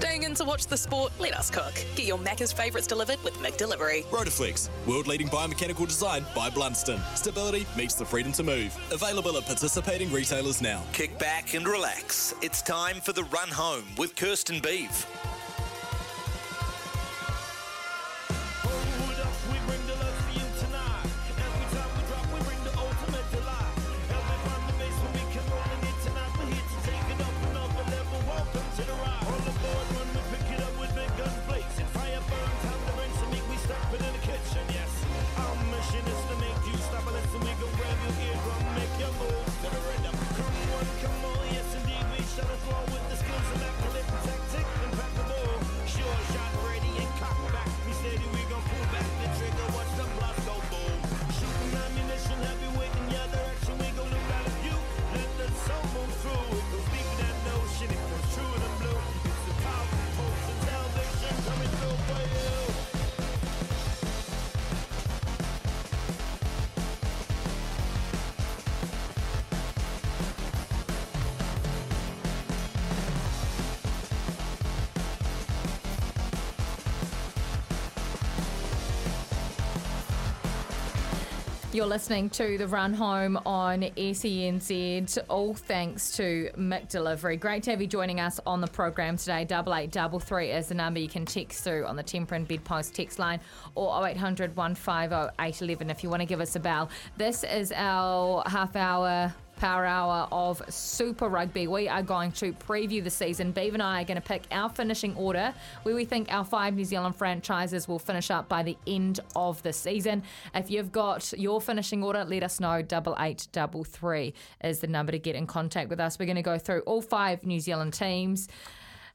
Staying in to watch the sport? Let us cook. Get your Macca's favourites delivered with McDelivery. Rotoflex, world leading biomechanical design by Blundstone. Stability meets the freedom to move. Available at participating retailers now. Kick back and relax. It's time for the run home with Kirsten Beeve. You're listening to the run home on SENZ, all thanks to McDelivery. Great to have you joining us on the program today. Double eight double three is the number you can text through on the Temper and Bedpost text line or 0800 150 811 if you want to give us a bell. This is our half hour power hour of Super Rugby. We are going to preview the season. Beav and I are going to pick our finishing order where we think our five New Zealand franchises will finish up by the end of the season. If you've got your finishing order, let us know. Double eight double three is the number to get in contact with us. We're going to go through all five New Zealand teams.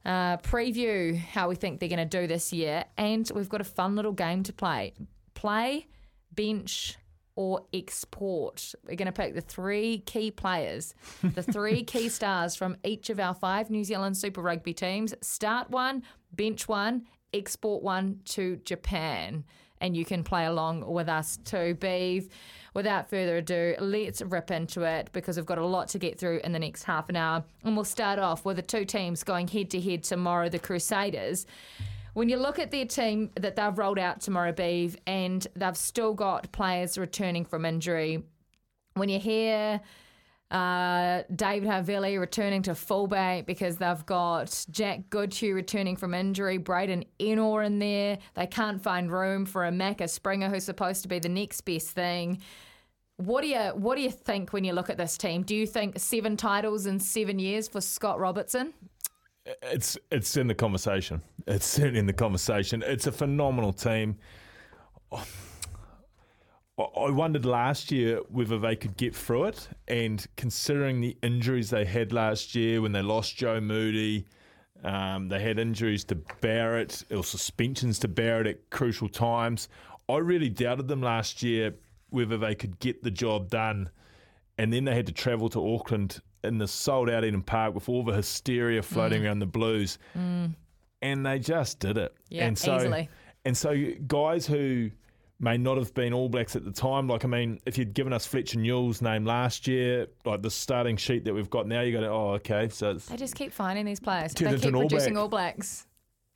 Uh, preview how we think they're going to do this year, and we've got a fun little game to play. Play, bench, or export. We're going to pick the three key players, the three key stars from each of our five New Zealand Super Rugby teams. Start one, bench one, export one to Japan. And you can play along with us too, Beeve. Without further ado, let's rip into it because we've got a lot to get through in the next half an hour. And we'll start off with the two teams going head to head tomorrow the Crusaders when you look at their team that they've rolled out tomorrow, Beeve, and they've still got players returning from injury, when you hear uh, David Havili returning to fullback because they've got Jack Goodhue returning from injury, Braydon Ennor in there. They can't find room for a Macca Springer who's supposed to be the next best thing. What do you what do you think when you look at this team? Do you think seven titles in seven years for Scott Robertson? It's it's in the conversation. It's certainly in the conversation. It's a phenomenal team. I wondered last year whether they could get through it, and considering the injuries they had last year when they lost Joe Moody, um, they had injuries to Barrett or suspensions to Barrett at crucial times. I really doubted them last year whether they could get the job done, and then they had to travel to Auckland in the sold out Eden Park with all the hysteria floating mm. around the Blues, mm. and they just did it. Yeah, and so, easily. And so, guys who may not have been All Blacks at the time, like I mean, if you'd given us Fletcher Newell's name last year, like the starting sheet that we've got now, you go, oh, okay, so they just keep finding these players. They keep producing All Blacks.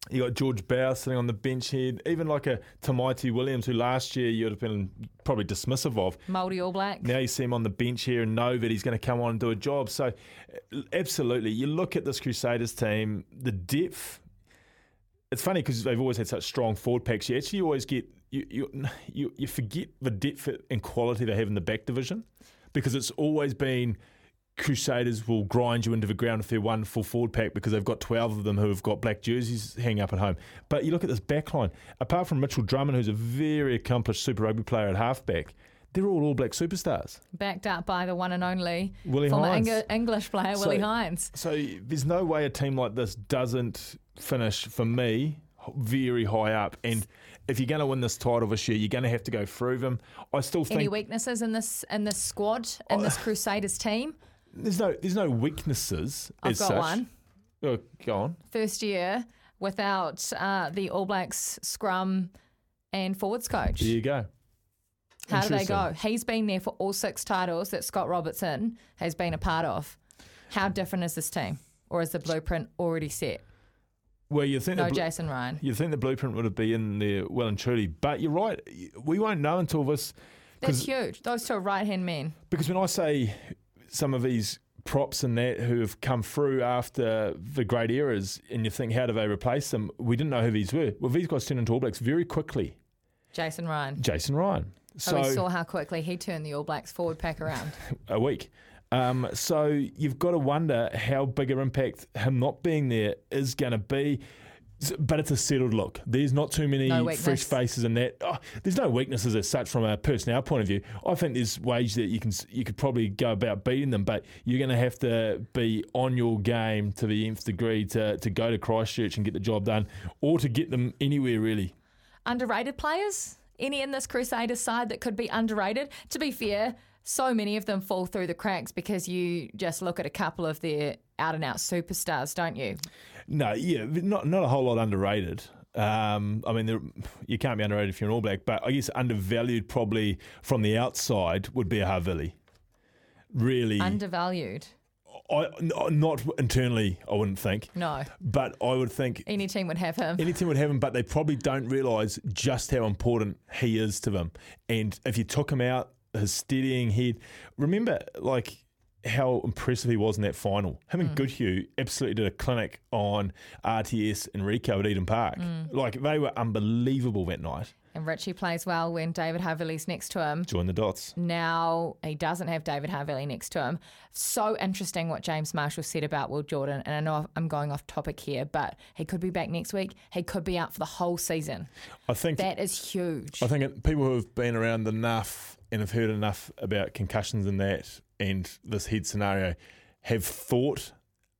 You got George Bower sitting on the bench here. Even like a Tamaiti Williams, who last year you would have been probably dismissive of. Mouldy All Black. Now you see him on the bench here and know that he's going to come on and do a job. So, absolutely. You look at this Crusaders team, the depth. It's funny because they've always had such strong forward packs. You actually always get, you, you, you, you forget the depth and quality they have in the back division because it's always been – Crusaders will grind you into the ground if they're one full forward pack because they've got 12 of them who have got black jerseys hanging up at home. But you look at this back line, apart from Mitchell Drummond, who's a very accomplished Super Rugby player at halfback, they're all All Black superstars. Backed up by the one and only Willi former Heinz. English player, so, Willi Heinz. So there's no way a team like this doesn't finish, for me, very high up. And if you're going to win this title this year, you're going to have to go through them. I still think Any weaknesses in this in this squad in this Crusaders team? There's no there's no weaknesses. I've as got such. one. Oh, go on. First year without uh, the All Blacks scrum and forwards coach. There you go. How do they go? He's been there for all six titles that Scott Robertson has been a part of. How different is this team? Or is the blueprint already set? Well, you think No blu- Jason Ryan. you think the blueprint would have been there well and truly, but you're right. We won't know until this That's huge. Those two are right hand men. Because when I say some of these props and that who have come through after the great eras, and you think, how do they replace them? We didn't know who these were. Well, these guys turned into All Blacks very quickly. Jason Ryan. Jason Ryan. So So we saw how quickly he turned the All Blacks forward pack around. a week. Um, so you've got to wonder how big an impact him not being there is going to be. But it's a settled look. There's not too many No fresh faces in that. Oh, there's no weaknesses as such from a personnel point of view. I think there's ways that you can you could probably go about beating them, but you're going to have to be on your game to the nth degree to to go to Christchurch and get the job done, or to get them anywhere really. underrated players? Any in this Crusaders side that could be underrated? To be fair, so many of them fall through the cracks because you just look at a couple of their out and out superstars, don't you? No, yeah, not not a whole lot underrated. Um, I mean, there, you can't be underrated if you're an All Black, but I guess undervalued probably from the outside would be a Havili. Really, Undervalued. I, not internally, I wouldn't think, No. but I would think Any team would have him. any team would have him, but they probably don't realise just how important he is to them. And if you took him out, his steadying head, remember like how impressive he was in that final. Him and mm. Goodhue absolutely did a clinic on RTS and Rieko at Eden Park. Mm. Like they were unbelievable that night. And Richie plays well when David Havili's next to him. Join the dots. Now he doesn't have David Havili next to him. So interesting what James Marshall said about Will Jordan. And I know I'm going off topic here, but he could be back next week. He could be out for the whole season. I think That is huge. I think people who have been around enough and have heard enough about concussions and that and this head scenario have thought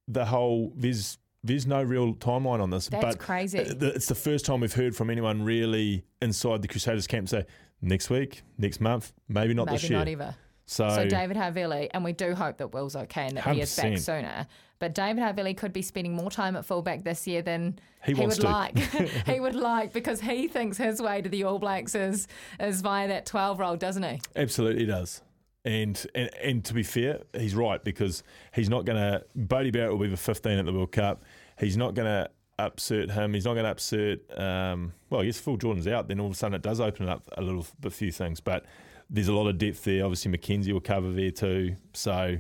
the whole there's there's no real timeline on this. That's but crazy. It's the first time we've heard from anyone really inside the Crusaders camp say next week, next month, maybe not Maybe this year. not ever. So, So David Havili, and we do hope that Will's okay and that he is back sooner. But David Havili could be spending more time at fullback this year than He wants would to. like. he would like because he thinks his way to the All Blacks is is via that twelve role, doesn't he? Absolutely does. And, and and to be fair, he's right because he's not going to. Bodie Barrett will be the 15 at the World Cup. He's not going to upset him. He's not going to upset. Um, well, I guess Will Jordan's out. Then all of a sudden it does open up a little, a few things. But there's a lot of depth there. Obviously, McKenzie will cover there too. So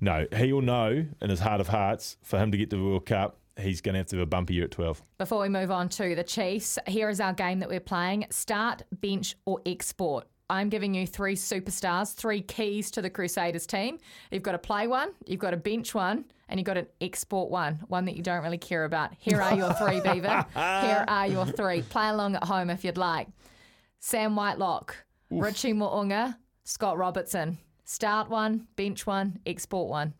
no, he will know in his heart of hearts for him to get to the World Cup. He's going to have to have a bumpy year at 12. Before we move on to the Chiefs, here is our game that we're playing: start, bench, or export. I'm giving you three superstars, three keys to the Crusaders team. You've got to play one, you've got to bench one, and you've got an export one, one that you don't really care about. Here are your three, Beaver. Here are your three. Play along at home if you'd like. Sam Whitelock, Richie Mo'unga, Scott Robertson. Start one, bench one, export one.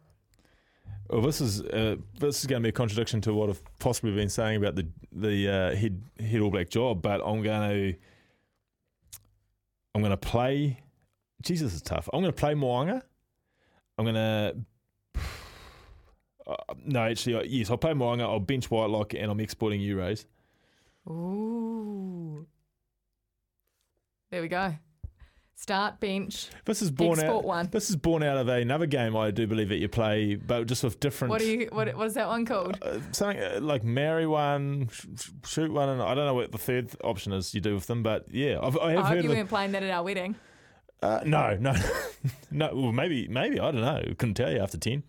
Well, this is uh, this is going to be a contradiction to what I've possibly been saying about the the uh, head head All Black job, but I'm going to I'm going to play. Jesus, is tough. I'm going to play Mo'unga. I'm going to. Uh, no, actually, yes, I'll play Mo'unga. I'll bench Whitelock, and I'm exporting Euros. Ooh. There we go. Start, bench. This is born out. one. This is born out of another game I do believe that you play, but just with different. What do you? What, what is that one called? uh, something uh, like marry one, sh- sh- shoot one, and I don't know what the third option is you do with them, but yeah, I've, I have I hope heard you weren't playing that at our wedding. Uh, no, no, no. Well, maybe, maybe I don't know. Couldn't tell you after ten.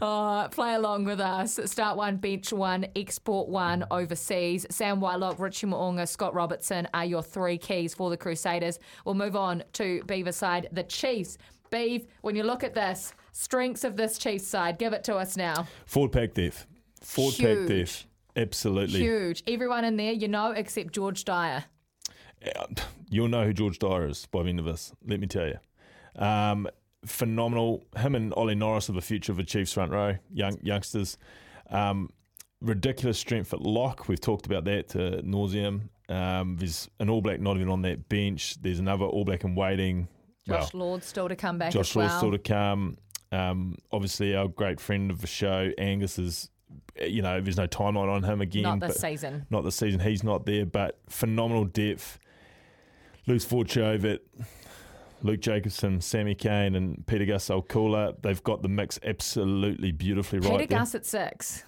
Uh, play along with us. Start one, bench one, export one overseas. Sam Whitelock, Richie Mo'unga, Scott Robertson are your three keys for the Crusaders. We'll move on to Beaver side, the Chiefs. Beav, when you look at this, strengths of this Chiefs side, give it to us now. Ford pack depth. Pack Huge. depth. Absolutely. Huge. Everyone in there, you know, except George Dyer. Uh, You'll know who George Dyer is by the end of this. Let me tell you. Um, phenomenal. Him and Ollie Norris are the future of the Chiefs front row. Young youngsters. Um, ridiculous strength at lock. We've talked about that to nauseum. Um, there's an All Black not even on that bench. There's another All Black in waiting. Josh well, Lord still to come back Josh as well. Still to come. Um, obviously, our great friend of the show, Angus, is, you know, there's no timeline on him again. Not this season. Not this season. He's not there, but phenomenal depth. Luke Forchovet, Luke Jacobson, Sammy Cane, and Peter Gus Kula. They've got the mix absolutely beautifully Peter right there. Gus at six.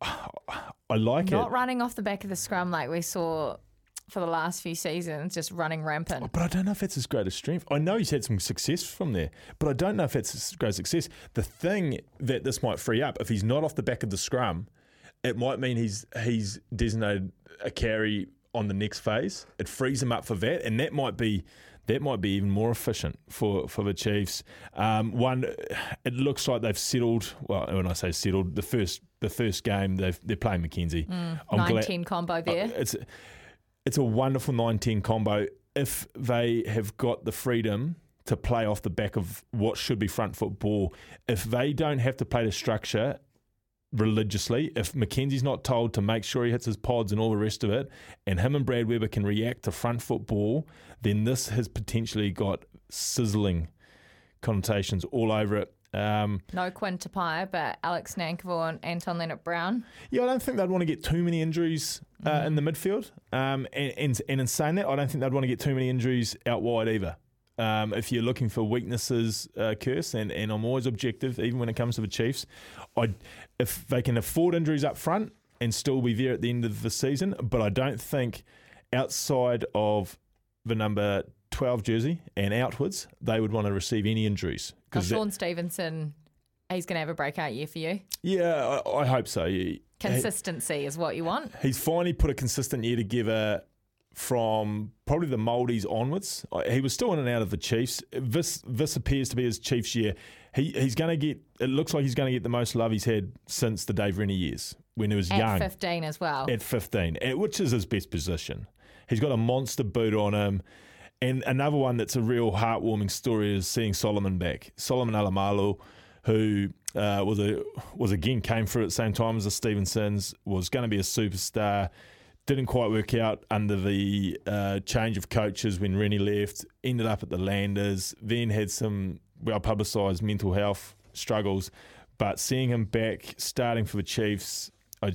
I like Not it. Not running off the back of the scrum like we saw for the last few seasons, just running rampant. But I don't know if it's his greatest strength. I know he's had some success from there, but I don't know if it's his great success. The thing that this might free up, if he's not off the back of the scrum, it might mean he's he's designated a carry on the next phase. It frees them up for that, and that might be that might be even more efficient for, for the Chiefs. Um, one, it looks like they've settled. Well, when I say settled, the first the first game they've, they're playing McKenzie. I'm Nine glad- ten combo uh, there. It's it's a wonderful 9-10 combo if they have got the freedom to play off the back of what should be front foot ball. If they don't have to play the structure religiously, if McKenzie's not told to make sure he hits his pods and all the rest of it, and him and Brad Weber can react to front football, then this has potentially got sizzling connotations all over it. Um, no Quinn Tupaea, but Alex Nankivell and Anton Lienert-Brown. Yeah, I don't think they'd want to get too many injuries uh, in the midfield. Um, and, and, and in saying that, I don't think they'd want to get too many injuries out wide either. Um, if you're looking for weaknesses, uh, Curse, and, and I'm always objective, even when it comes to the Chiefs, I if they can afford injuries up front and still be there at the end of the season, but I don't think outside of the number 12 jersey and outwards, they would want to receive any injuries. Oh, 'Cause that- Stevenson, he's going to have a breakout year for you. yeah, I, I hope so. He- Consistency is what you want. He's finally put a consistent year together from probably the Mouldies onwards. Uh, He was still in and out of the Chiefs. This this appears to be his Chiefs year. He he's going to get. It looks like he's going to get the most love he's had since the Dave Rennie years when he was young. At 15 as well. at 15, eh, which is his best position. He's got a monster boot on him. And another one that's a real heartwarming story is seeing Solomon back. Solomon Alaimalo, who uh, was a was again came through at the same time as the Stevensons, was going to be a superstar. Didn't quite work out under the uh, change of coaches when Rennie left. Ended up at the Landers. Then had some well publicised mental health struggles. But seeing him back, starting for the Chiefs, I,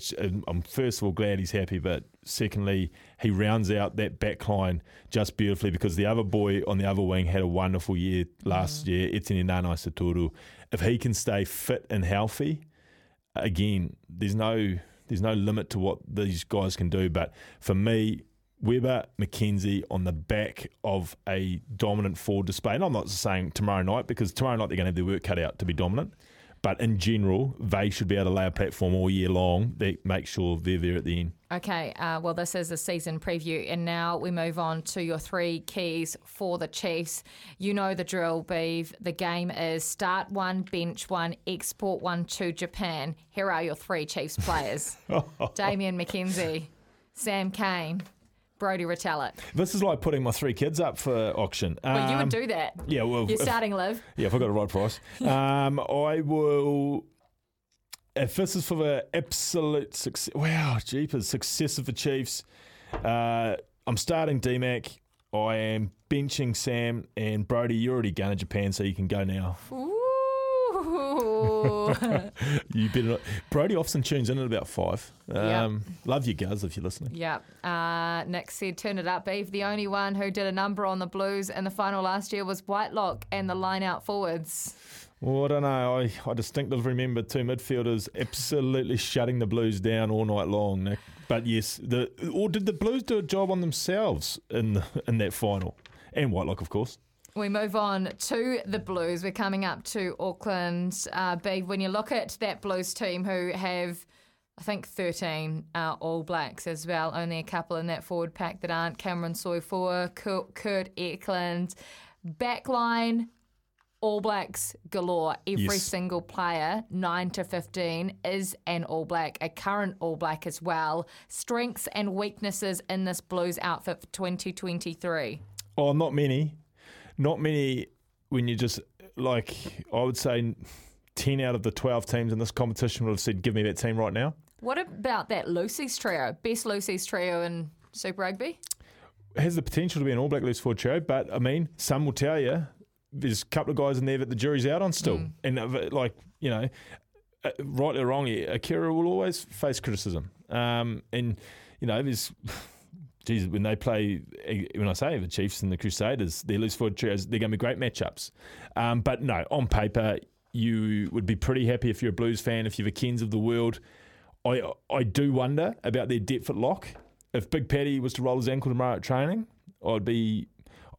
am first of all glad he's happy, but secondly, he rounds out that back line just beautifully because the other boy on the other wing had a wonderful year last year, Etene Nanai Satoru. If he can stay fit and healthy, again, there's no there's no limit to what these guys can do. But for me, Weber, McKenzie on the back of a dominant forward display. And I'm not saying tomorrow night because tomorrow night they're going to have their work cut out to be dominant. But in general, they should be able to lay a platform all year long that make sure they're there at the end. Okay, uh, well, this is a season preview, and now we move on to your three keys for the Chiefs. You know the drill, Beeve. The game is start one, bench one, export one to Japan. Here are your three Chiefs players Damian McKenzie, Sam Cane, Brodie Retallick. This is like putting my three kids up for auction. Well, you Um, would do that. Yeah, well, You're if- starting live. Yeah, if I got a right price. um, I will. If this is for the absolute success, wow, jeepers, success of the Chiefs, uh, I'm starting DMAC. I am benching Sam and Brodie. You're already going to Japan, so you can go now. Ooh. You better not. Brodie often tunes in at about five. Um, Love you, Guz, if you're listening. Yep. Uh, Nick said, turn it up, Eve. The only one who did a number on the Blues in the final last year was Whitelock and the line out forwards. Well, I don't know. I, I distinctly remember two midfielders absolutely shutting the Blues down all night long, Nick. But yes, the or did the Blues do a job on themselves in the, in that final? And Whitelock, of course. We move on to the Blues. We're coming up to Auckland. Uh, Beeve, when you look at that Blues team who have, I think, 13 uh, All Blacks as well, only a couple in that forward pack that aren't Cameron Suafoa, Kurt, Kurt Eklund. Backline, All Blacks galore. Every Yes. single player, 9 to 15, is an All Black, a current All Black as well. Strengths and weaknesses in this Blues outfit for 2023. Oh, not many. Not many when you just, like, I would say 10 out of the 12 teams in this competition would have said, give me that team right now. What about that Lucy's trio? Best Lucy's trio in Super Rugby? Has the potential to be an All Black loose forward trio, but I mean, some will tell you there's a couple of guys in there that the jury's out on still. And uh, like, you know, uh, right or wrong, Akira will always face criticism. Um, and, you know, there's. Geez, when they play, eh, when I say the Chiefs and the Crusaders, their loose forward trios, they're going to be great matchups. Um, but no, on paper, you would be pretty happy if you're a Blues fan, if you're the Kings of the world. I I do wonder about their depth at lock. If Big Paddy was to roll his ankle tomorrow at training, I'd be,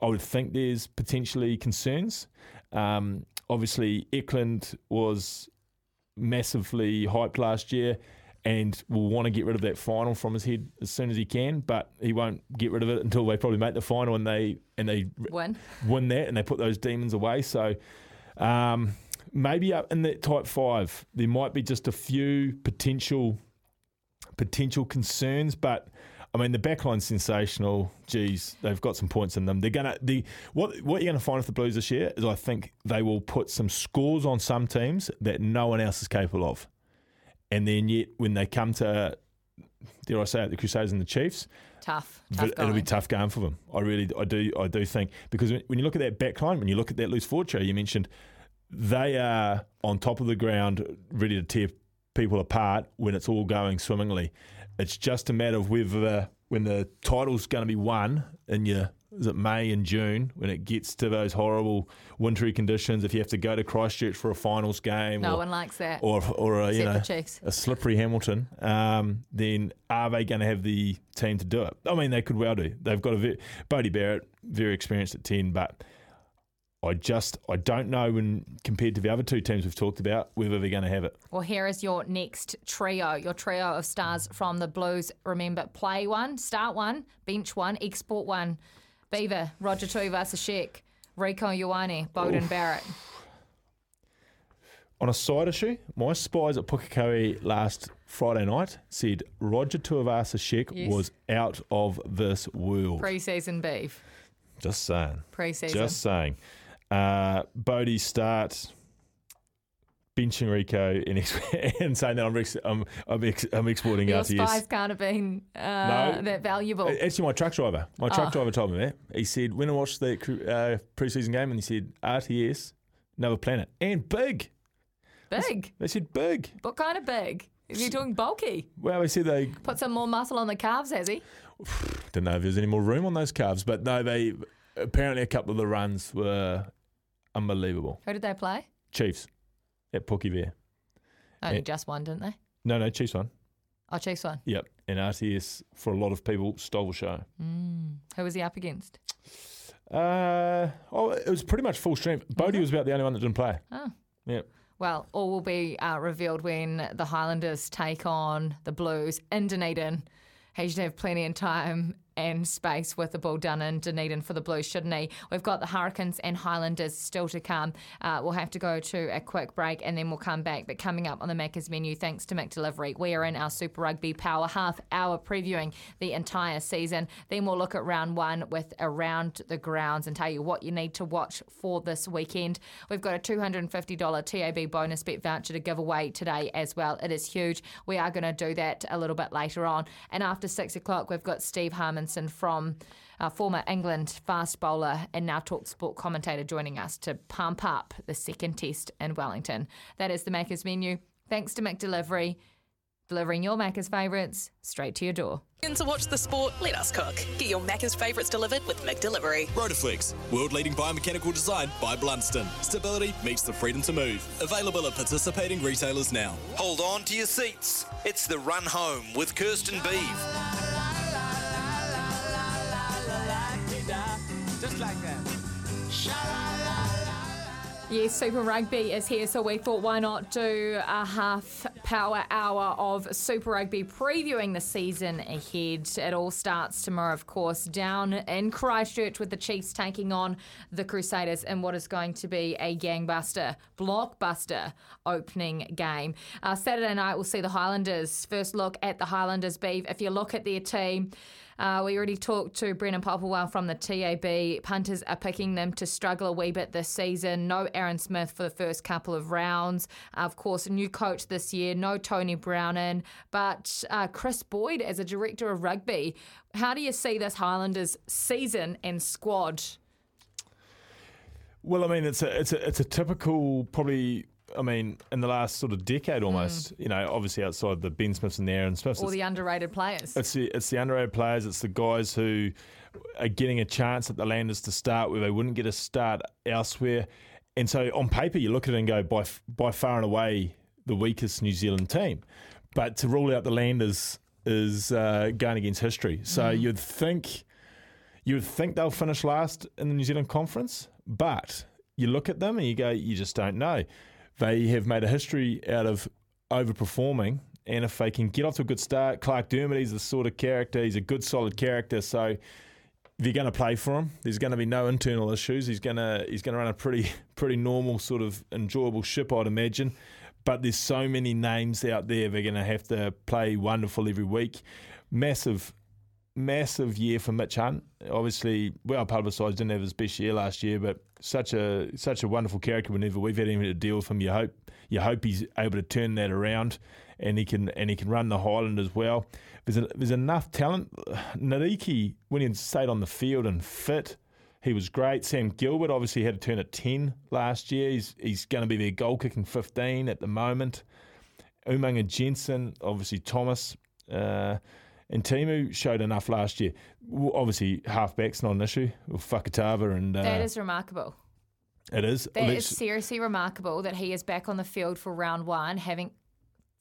I would think there's potentially concerns. Um, obviously, Eklund was massively hyped last year and will want to get rid of that final from his head as soon as he can, but he won't get rid of it until they probably make the final and they and they Win. win that and they put those demons away. So um, maybe up in that type five, there might be just a few potential potential concerns, but. I mean, the backline's sensational. Geez, they've got some points in them. They're gonna the what what you're gonna find with the Blues this year is I think they will put some scores on some teams that no one else is capable of, and then yet when they come to, dare I say it, the Crusaders and the Chiefs, Tough. Tough it'll be tough going for them. I really, I do, I do think because when- you look at that back line, when you look at that loose forward trio you mentioned, they are on top of the ground, ready to tear people apart when it's all going swimmingly. It's just a matter of whether when the title's going to be won in your is it May and June when it gets to those horrible wintry conditions. If you have to go to Christchurch for a finals game, No or, one likes that. or or a, you know a slippery Hamilton, um, then are they going to have the team to do it? I mean, they could well do. They've got a very, Bodie Barrett, very experienced at ten, but I just I don't know when compared to the other two teams we've talked about whether they're going to have it. Well, here is your next trio, your trio of stars from the Blues. Remember, play one, start one, bench one, export one. Beaver, Roger Tuivasa-Sheck, Rieko Ioane, Beauden Barrett. On a side issue, my spies at Pukekohe last Friday night said Roger Tuivasa Sheck Yes. was out of this world. Pre-season beef. just saying. Pre-season. Just saying. Uh, Bodie start benching Rieko and, ex- and saying that I'm ex- I'm, I'm, ex- I'm exporting Your RTS. spies can't have been uh, No. that valuable. Actually, my truck driver, my truck Oh. driver told me that. He said when I watched the uh, preseason game, and he said RTS, another planet, and big. big. They said big. What kind of big? Is he talking bulky? Well, they said they Put some more muscle on the calves, has he? Don't know if there's any more room on those calves, but no, they apparently a couple of the runs were unbelievable. Who did they play? Chiefs at Pookie there. Only Yeah. just one, didn't they? No, no, Chiefs won. Oh, Chiefs won. Yep, and RTS for a lot of people stole the show. Who was he up against? Uh, oh, it was pretty much full strength. Bodie was about the only one that didn't play. Oh. Yep. Well, all will be uh, revealed when the Highlanders take on the Blues in Dunedin. He should have plenty of time and space with the ball done in Dunedin for the Blues, shouldn't he? We've got the Hurricanes and Highlanders still to come. Uh, we'll have to go to a quick break and then we'll come back. But coming up on the Macca's menu, thanks to McDelivery, we are in our Super Rugby Power half hour previewing the entire season. Then we'll look at round one with Around the Grounds and tell you what you need to watch for this weekend. We've got a $250 TAB bonus bet voucher to give away today as well. It is huge. We are going to do that a little bit later on. And after six o'clock, we've got Steve Harmison from uh, former England fast bowler and now talk sport commentator joining us to pump up the second test in Wellington. That is the Macca's menu. Thanks to McDelivery, delivering your Macca's favourites straight to your door. And to watch the sport, let us cook. Get your Macca's favourites delivered with McDelivery. Rotoflex, world leading biomechanical design by Blundstone. Stability meets the freedom to move. Available at participating retailers now. Hold on to your seats. It's the run home with Kirsten Beeve. Yes, Super Rugby is here, so we thought why not do a half power hour of Super Rugby previewing the season ahead. It all starts tomorrow, of course, down in Christchurch with the Chiefs taking on the Crusaders in what is going to be a gangbuster, blockbuster opening game. Uh, Saturday night, we'll see the Highlanders. First look at the Highlanders, Beef. If you look at their team, Uh, we already talked to Brennan Popplewell from the TAB. Punters are picking them to struggle a wee bit this season. No Aaron Smith for the first couple of rounds. Uh, of course, new coach this year. No Tony Browning, but uh, Chris Boyd as a director of rugby. How do you see this Highlanders season and squad? Well, I mean, it's a it's a it's a typical probably. I mean, in the last sort of decade almost, you know, obviously outside the Ben Smiths and the Aaron Smiths, All the underrated players. it's the it's the underrated players. It's the guys who are getting a chance at the Landers to start where they wouldn't get a start elsewhere. And so on paper, you look at it and go by by far and away the weakest New Zealand team, but to rule out the Landers is uh, going against history. So you'd think you would think they'll finish last in the New Zealand Conference, but you look at them and you go, you just don't know. They have made a history out of overperforming, and if they can get off to a good start, Clarke Dermody's the sort of character. He's a good, solid character. So they're going to play for him. There's going to be no internal issues. He's going to he's going to run a pretty pretty normal sort of enjoyable ship, I'd imagine. But there's so many names out there. They're going to have to play wonderful every week. Massive massive year for Mitch Hunt. Obviously, well publicised, didn't have his best year last year, but such a such a wonderful character. Whenever we've had anything to deal with him, you hope you hope he's able to turn that around, and he can and he can run the Highland as well. There's a, there's enough talent. Nareki, when he stayed on the field and fit, he was great. Sam Gilbert obviously had a turn at ten last year. He's he's going to be their goal kicking fifteen at the moment. Umaga Jensen, obviously Thomas. Uh, and Timu showed enough last year. Obviously, halfback's not an issue. With Fakatava and uh, that is remarkable. it is. That Let's- is seriously remarkable that he is back on the field for round one, having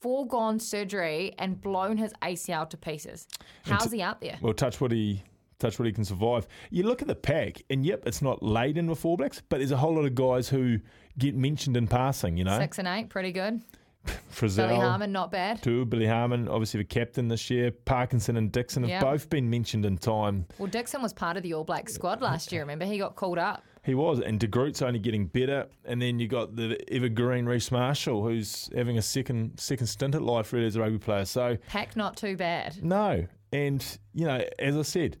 foregone surgery and blown his ACL to pieces. How's he out there? Well, touch what he touch what he can survive. You look at the pack, and yep, it's not laden with All Blacks, but there's a whole lot of guys who get mentioned in passing. You know, Six and eight, pretty good. Frizzell, Billy Harmon, not bad. Two, Billy Harmon, obviously the captain this year. Parkinson and Dixon have Yeah. both been mentioned in time. Well, Dixon was part of the All Black squad last year. Remember, he got called up. He was, and De Groot's only getting better. And then you got the evergreen Reese Marshall, who's having a second second stint at life really as a rugby player. So Pack not too bad. no, and you know, as I said,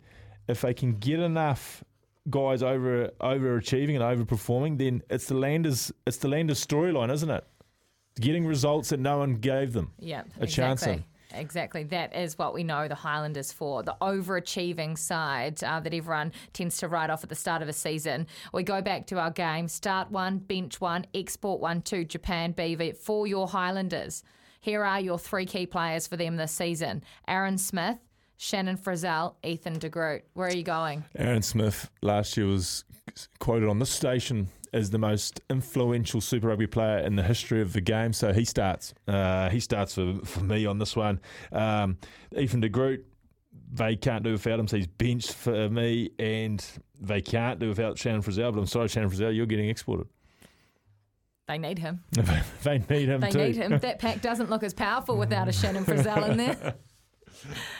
if they can get enough guys over overachieving and overperforming, then it's the Landers it's the Landers storyline, isn't it? Getting results that no one gave them. Yeah, A chance exactly. Exactly. That is what we know the Highlanders for. The overachieving side uh, that everyone tends to write off at the start of a season. We go back to our game start one, bench one, export one to Japan BV for your Highlanders. Here are your three key players for them this season Aaron Smith, Shannon Frizzell, Ethan de Groot. Where are you going? Aaron Smith last year was quoted on this station as the most influential Super Rugby player in the history of the game. So he starts. Uh, he starts for, for me on this one. Um, Ethan de Groot, they can't do without him, so he's benched for me, and they can't do without Shannon Frizzell. But I'm sorry, Shannon Frizzell, you're getting exported. They need him. they need him They too. need him. That pack doesn't look as powerful without a Shannon Frizzell in there.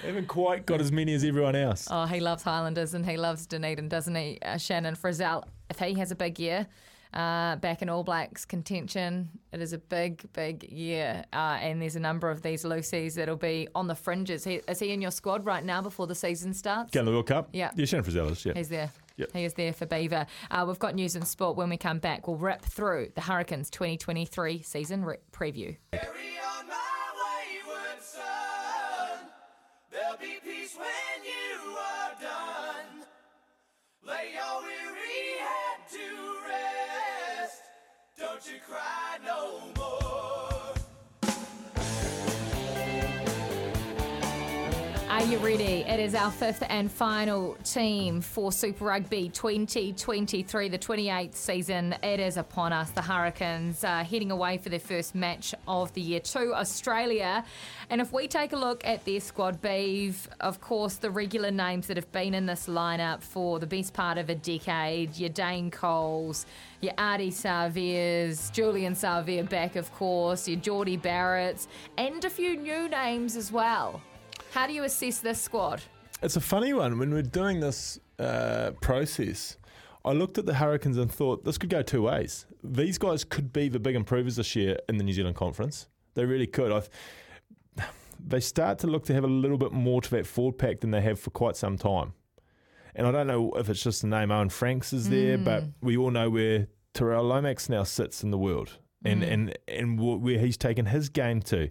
haven't quite got as many as everyone else. Oh, he loves Highlanders and he loves Dunedin, doesn't he? Uh, Shannon Frizzell, if he has a big year, uh, back in All Blacks contention, it is a big, big year. Uh, and there's a number of these Lucy's that'll be on the fringes. He, is he in your squad right now before the season starts? Going to the World Cup? Yeah. Yeah, Shannon Frizzell is, yeah. He's there. Yep. He is there for Beaver. Uh, we've got news and sport. When we come back, we'll rip through the Hurricanes 2023 season re- preview. You cry no more. You ready? It is our fifth and final team for Super Rugby 2023, the 28th season. It is upon us. The Hurricanes uh, heading away for their first match of the year to Australia. And if we take a look at their squad, Beeve, of course, the regular names that have been in this lineup for the best part of a decade your Dane Coles, your Ardie Saveas, Julian Savea back, of course, your Jordie Barretts, and a few new names as well. How do you assess this squad? It's a funny one. When we're doing this uh, process, I looked at the Hurricanes and thought this could go two ways. These guys could be the big improvers this year in the New Zealand Conference. They really could. I've, they start to look to have a little bit more to that forward pack than they have for quite some time. And I don't know if it's just the name Owen Franks is there, but we all know where Tyrel Lomax now sits in the world and, and, and where he's taken his game to.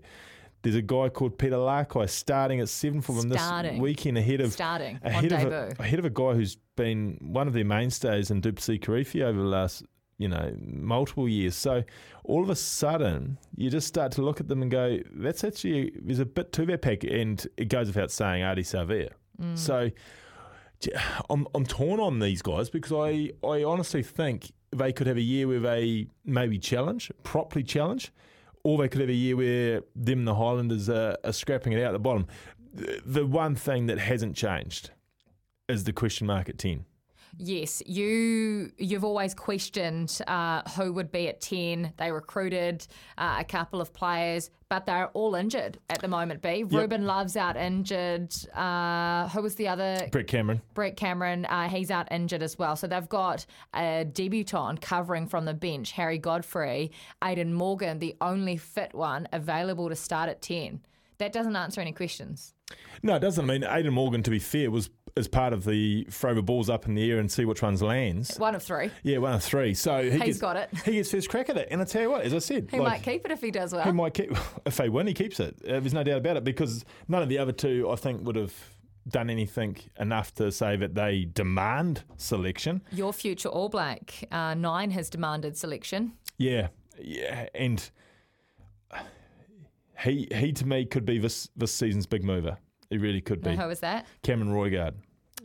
There's a guy called Peter Lakai starting at seven for them Starting. this weekend ahead of Starting on ahead of a, ahead of a guy who's been one of their mainstays in Dupsy Kirifi over the last you know multiple years. So all of a sudden you just start to look at them and go, that's actually there's a bit to that pack, and it goes without saying, Ardie Savea. Mm. So I'm I'm torn on these guys because I I honestly think they could have a year where they maybe challenge, properly challenge, or they could have a year where them the Highlanders are, are scrapping it out at the bottom. The, the one thing that hasn't changed is the question mark at ten. Yes, you you've always questioned uh, who would be at ten. They recruited uh, a couple of players, but they're all injured at the moment. B. Ruben Love's out injured. Uh, who was the other? Brett Cameron. Brett Cameron, uh, he's out injured as well. So they've got a debutant covering from the bench, Harry Godfrey, Aidan Morgan, the only fit one available to start at 10. That doesn't answer any questions. No, it doesn't. I mean, Aidan Morgan, to be fair, was as part of the throw the balls up in the air and see which ones lands. One of three. Yeah, one of three. So he He's gets, got it. He gets first crack at it. And I tell you what, as I said, He like, might keep it if he does well. He might keep. If they win, he keeps it. Uh, there's no doubt about it because none of the other two, I think, would have done anything enough to say that they demand selection. Your future All Black, uh, nine has demanded selection. Yeah, yeah, and he he to me could be this this season's big mover. He really could be. Who is that? Cameron Roigard,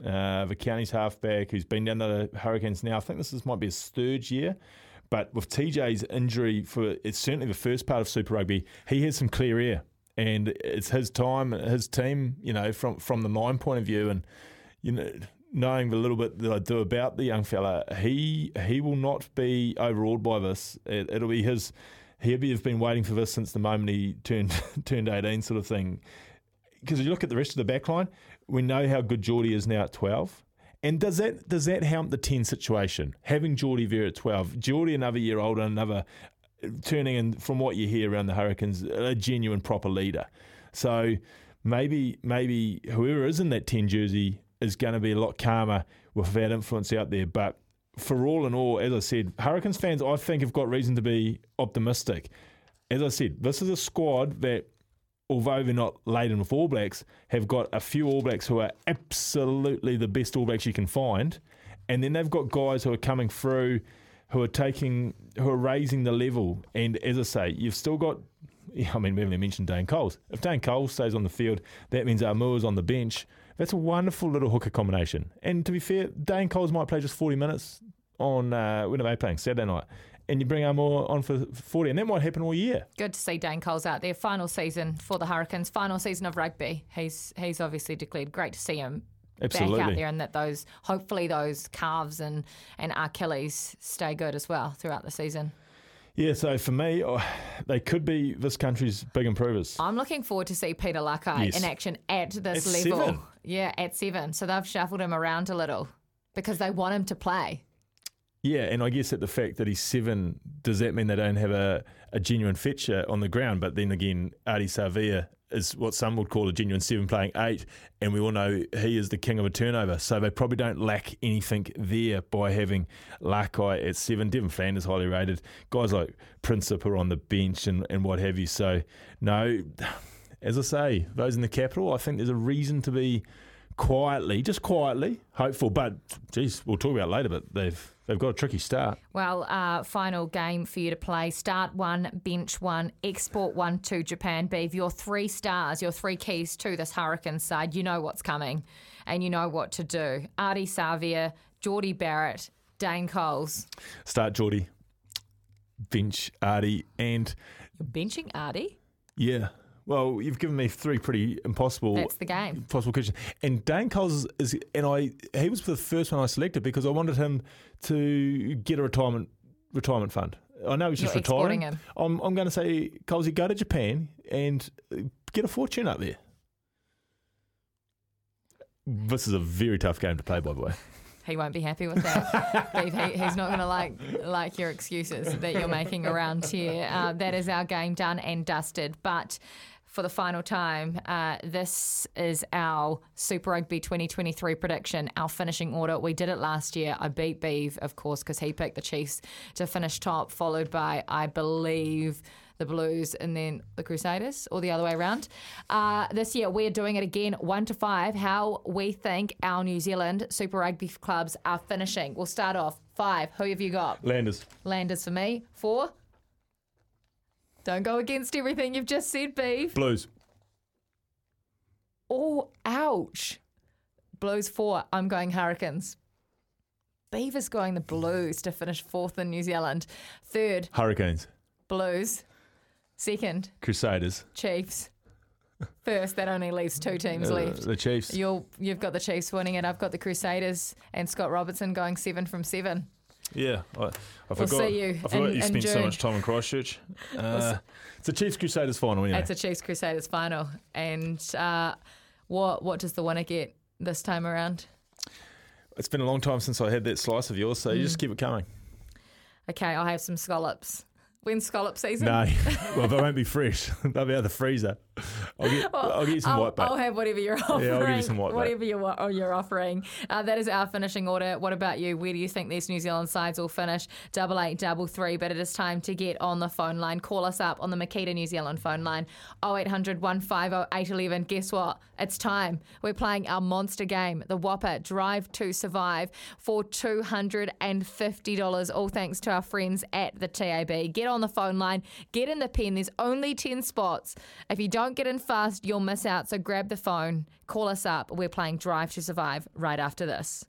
uh, the county's halfback who's been down the Hurricanes now. I think this is, might be his third year. But with TJ's injury for it's certainly the first part of Super Rugby, he has some clear air, and it's his time, his team. You know, from from the nine point of view, and you know, knowing the little bit that I do about the young fella, he he will not be overawed by this. It, it'll be his. He'll be have been waiting for this since the moment he turned turned eighteen, sort of thing because you look at the rest of the back line, we know how good Jordie is now at 12. And does that does that help the 10 situation? Having Jordie there at 12, Jordie another year older, another turning in, from what you hear around the Hurricanes, a genuine proper leader. So maybe maybe whoever is in that 10 jersey is going to be a lot calmer with that influence out there. But for all in all, as I said, Hurricanes fans, I think, have got reason to be optimistic. As I said, this is a squad that although they're not laden with All Blacks, have got a few All Blacks who are absolutely the best All Blacks you can find. And then they've got guys who are coming through who are taking, who are raising the level. And as I say, you've still got, I mean, we haven't mentioned Dane Coles. If Dane Coles stays on the field, that means Aumua's on the bench. That's a wonderful little hooker combination. And to be fair, Dane Coles might play just 40 minutes on, uh, when are they playing? Saturday night. And you bring Aumua on for 40, and that might happen all year. Good to see Dane Coles out there. Final season for the Hurricanes. Final season of rugby. He's he's obviously declared. Great to see him back out there, and that those hopefully those calves and and Achilles stay good as well throughout the season. Yeah, so for me, oh, they could be this country's big improvers. I'm looking forward to see Peter Lakai Yes. in action at this At level. seven. Yeah, at seven. So they've shuffled him around a little because they want him to play. Yeah, and I guess that the fact that he's seven, does that mean they don't have a, a genuine fetcher on the ground? But then again, Ardie Savea is what some would call a genuine seven playing eight, and we all know he is the king of a turnover. So they probably don't lack anything there by having Lakai at seven. Devan Flanders highly rated. Guys like Princip are on the bench and, and what have you. So, no, as I say, those in the capital, I think there's a reason to be quietly, just quietly, hopeful. But, geez, we'll talk about it later, but they've they've got a tricky start. Well, uh, final game for you to play. Start one, bench one, export one to Japan. Beeve, your three stars, your three keys to this Hurricane side. You know what's coming and you know what to do. Ardie Savea, Jordie Barrett, Dane Coles. Start Jordie, bench Ardie, and You're benching Ardie? yeah. Well, you've given me three pretty impossible. That's the game. Possible questions. And Dan Coles is, and I, he was the first one I selected because I wanted him to get a retirement retirement fund. I know he's just You're exporting retiring. him. I'm, I'm going to say, Coles, you go to Japan and get a fortune up there. This is a very tough game to play, by the way. He won't be happy with that. He, he's not going to like like your excuses that you're making around here. Uh, that is our game done and dusted. But for the final time. Uh, this is our Super Rugby 2023 prediction, our finishing order. We did it last year. I beat Beeve, of course, because he picked the Chiefs to finish top, followed by, I believe, the Blues and then the Crusaders, or the other way around. Uh, this year, we're doing it again, one to five, how we think our New Zealand Super Rugby clubs are finishing. We'll start off. Five. Who have you got? Landers. Landers for me. Four. Don't go against everything you've just said, Beef. Blues. Oh, ouch. Blues four. I'm going Hurricanes. Beaver's going the Blues to finish fourth in New Zealand. Third, Hurricanes. Blues. Second, Crusaders. Chiefs. First, that only leaves two teams Uh, left. the Chiefs. You'll, you've got the Chiefs winning it. I've got the Crusaders and Scott Robertson going seven from seven. Yeah, I, I We'll forgot. you I forgot you spent so much time in Christchurch. Uh, it's a Chiefs Crusaders final, anyway. It's a Chiefs Crusaders final. And uh, what what does the winner get this time around? it's been a long time since I had that slice of yours, so you Mm. just keep it coming. Okay, I'll have some scallops. When's scallop season? No, well, they won't be fresh. They'll be out of the freezer. I'll get, I'll get you some I'll, white bait. I'll have whatever you're offering. Yeah, I'll give you some white bait. whatever you're, oh, you're offering. Uh, that is our finishing order. What about you? Where do you think these New Zealand sides will finish? Double eight, double three. But it is time to get on the phone line. Call us up on the Makita New Zealand phone line 0800 150 811. Guess what? It's time. We're playing our monster game, the Whopper Drive to Survive, for $250. All thanks to our friends at the TAB. Get on the phone line, get in the pen. There's only 10 spots. If you don't get in fast, you'll miss out. So grab the phone, call us up. We're playing Drive to Survive right after this.